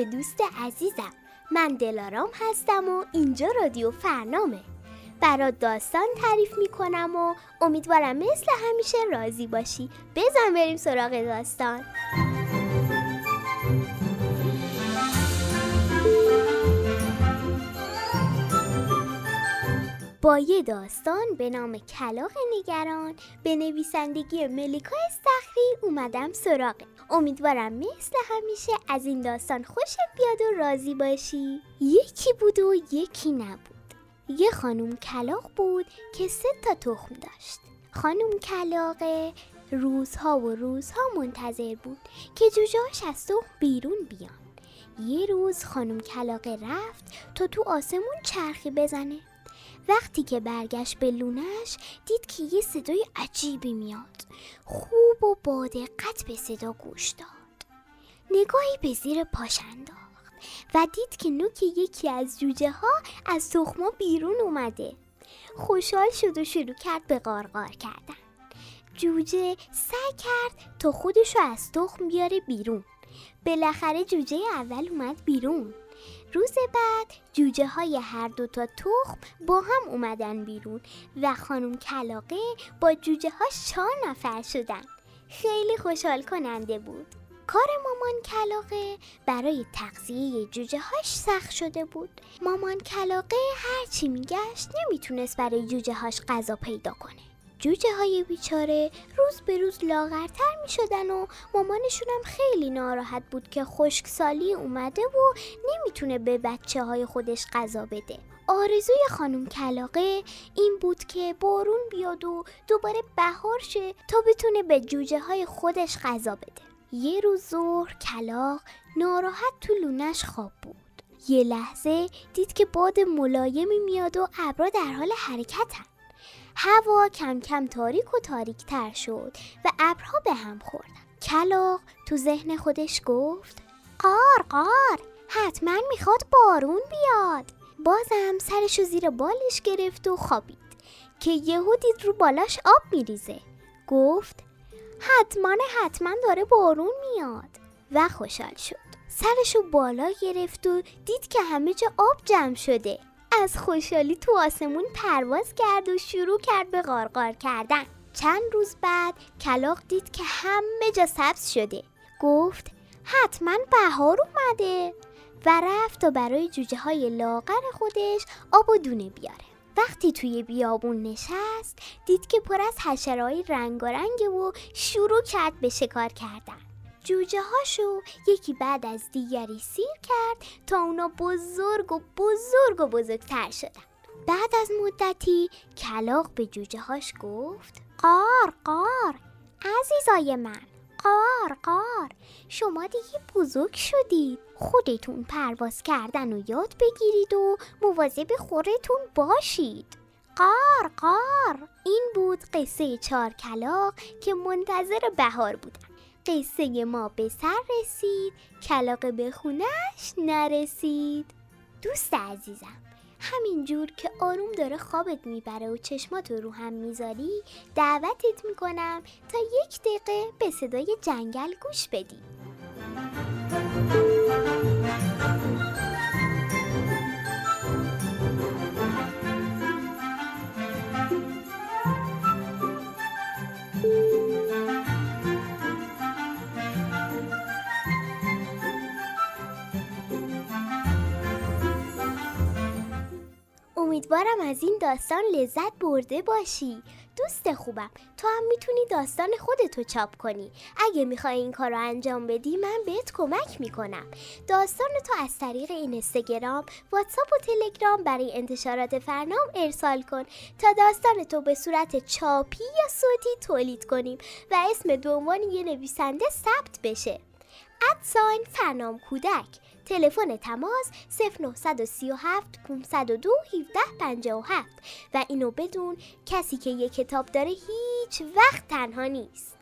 به دوست عزیزم. من دلارام هستم و اینجا رادیو فرنامه. برات داستان تعریف می‌کنم و امیدوارم مثل همیشه راضی باشی. بزن بریم سراغ داستان. با یه داستان به نام کلاق نگران به نویسندگی ملیکا استخری اومدم سراغه امیدوارم مثل همیشه از این داستان خوشت بیاد و راضی باشی. یکی بود و یکی نبود. یه خانوم کلاق بود که سه تا تخم داشت. خانوم کلاقه روزها و روزها منتظر بود که جوجهاش از تخم بیرون بیان. یه روز خانوم کلاقه رفت تا تو آسمون چرخی بزنه. وقتی که برگشت به لونش دید که یه صدای عجیبی میاد. خوب و با دقت به صدا گوش داد. نگاهی به زیر پاش انداخت و دید که نوک یکی از جوجه ها از تخما بیرون اومده. خوشحال شد و شروع کرد به قارقار کردن. جوجه سعی کرد تا خودشو از تخم بیاره بیرون. بالاخره جوجه اول اومد بیرون. روز بعد جوجه های هر دو تا تخم با هم اومدن بیرون و خانم کلاقه با جوجه ها چهار نفر شدن. خیلی خوشحال کننده بود. کار مامان کلاقه برای تغذیه جوجه هاش سخت شده بود. مامان کلاقه هرچی میگشت نمی‌تونست برای جوجه هاش غذا پیدا کنه. جوجه های بیچاره روز به روز لاغرتر می شدن و هم خیلی ناراحت بود که خشکسالی اومده و نمی‌تونه به بچه های خودش غذا بده. آرزوی خانم کلاقه این بود که بارون بیاد و دوباره بهار شه تا بتونه به جوجه های خودش غذا بده. یه روز ظهر کلاق ناراحت تو لونش خواب بود. یه لحظه دید که باد ملایمی میاد و ابرا در حال حرکتن. هوا کم کم تاریک و تاریک تر شد و ابرها به هم خوردن. کلاق تو ذهن خودش گفت قار قار حتما می‌خواد بارون بیاد. بازم سرشو زیر بالش گرفت و خوابید که یهو دید رو بالاش آب میریزه. گفت حتما حتما داره بارون میاد. و خوشحال شد. سرشو بالا گرفت و دید که همه جا آب جمع شده. از خوشحالی تو آسمون پرواز کرد و شروع کرد به غارغار کردن. چند روز بعد کلاق دید که همه جا سبز شده. گفت حتما بهار اومده. و رفت تا برای جوجه های لاغر خودش آب و دونه بیاره. وقتی توی بیابون نشست دید که پر از حشرهای رنگارنگه و شروع کرد به شکار کردن. جوجه هاشو یکی بعد از دیگری سیر کرد تا اونا بزرگ و بزرگ و بزرگتر شدن. بعد از مدتی کلاق به جوجه هاش گفت قار قار عزیزای من قار قار شما دیگه بزرگ شدید. خودتون پرواز کردن و یاد بگیرید و مواظب خورتون باشید. قار قار. این بود قصه چار کلاق که منتظر بهار بودن. قصه ما به سر رسید. کلاقه به خونش نرسید. دوست عزیزم همینجور که آروم داره خوابت می‌بره و چشمات رو هم می‌ذاری دعوتت می‌کنم تا یک دقیقه به صدای جنگل گوش بدی. امیدوارم از این داستان لذت برده باشی. دوست خوبم تو هم می‌تونی داستان خودتو چاپ کنی. اگه می‌خوای این کار رو انجام بدی من بهت کمک می‌کنم. داستان تو از طریق این اینستاگرام واتساپ و تلگرام برای انتشارات فرنام ارسال کن تا داستان تو به صورت چاپی یا صوتی تولید کنیم و اسم به عنوان یه نویسنده ثبت بشه. ادساین فرنام کودک. تلفن تماس 0937 502 1757 و اینو بدون کسی که یه کتاب داره هیچ وقت تنها نیست.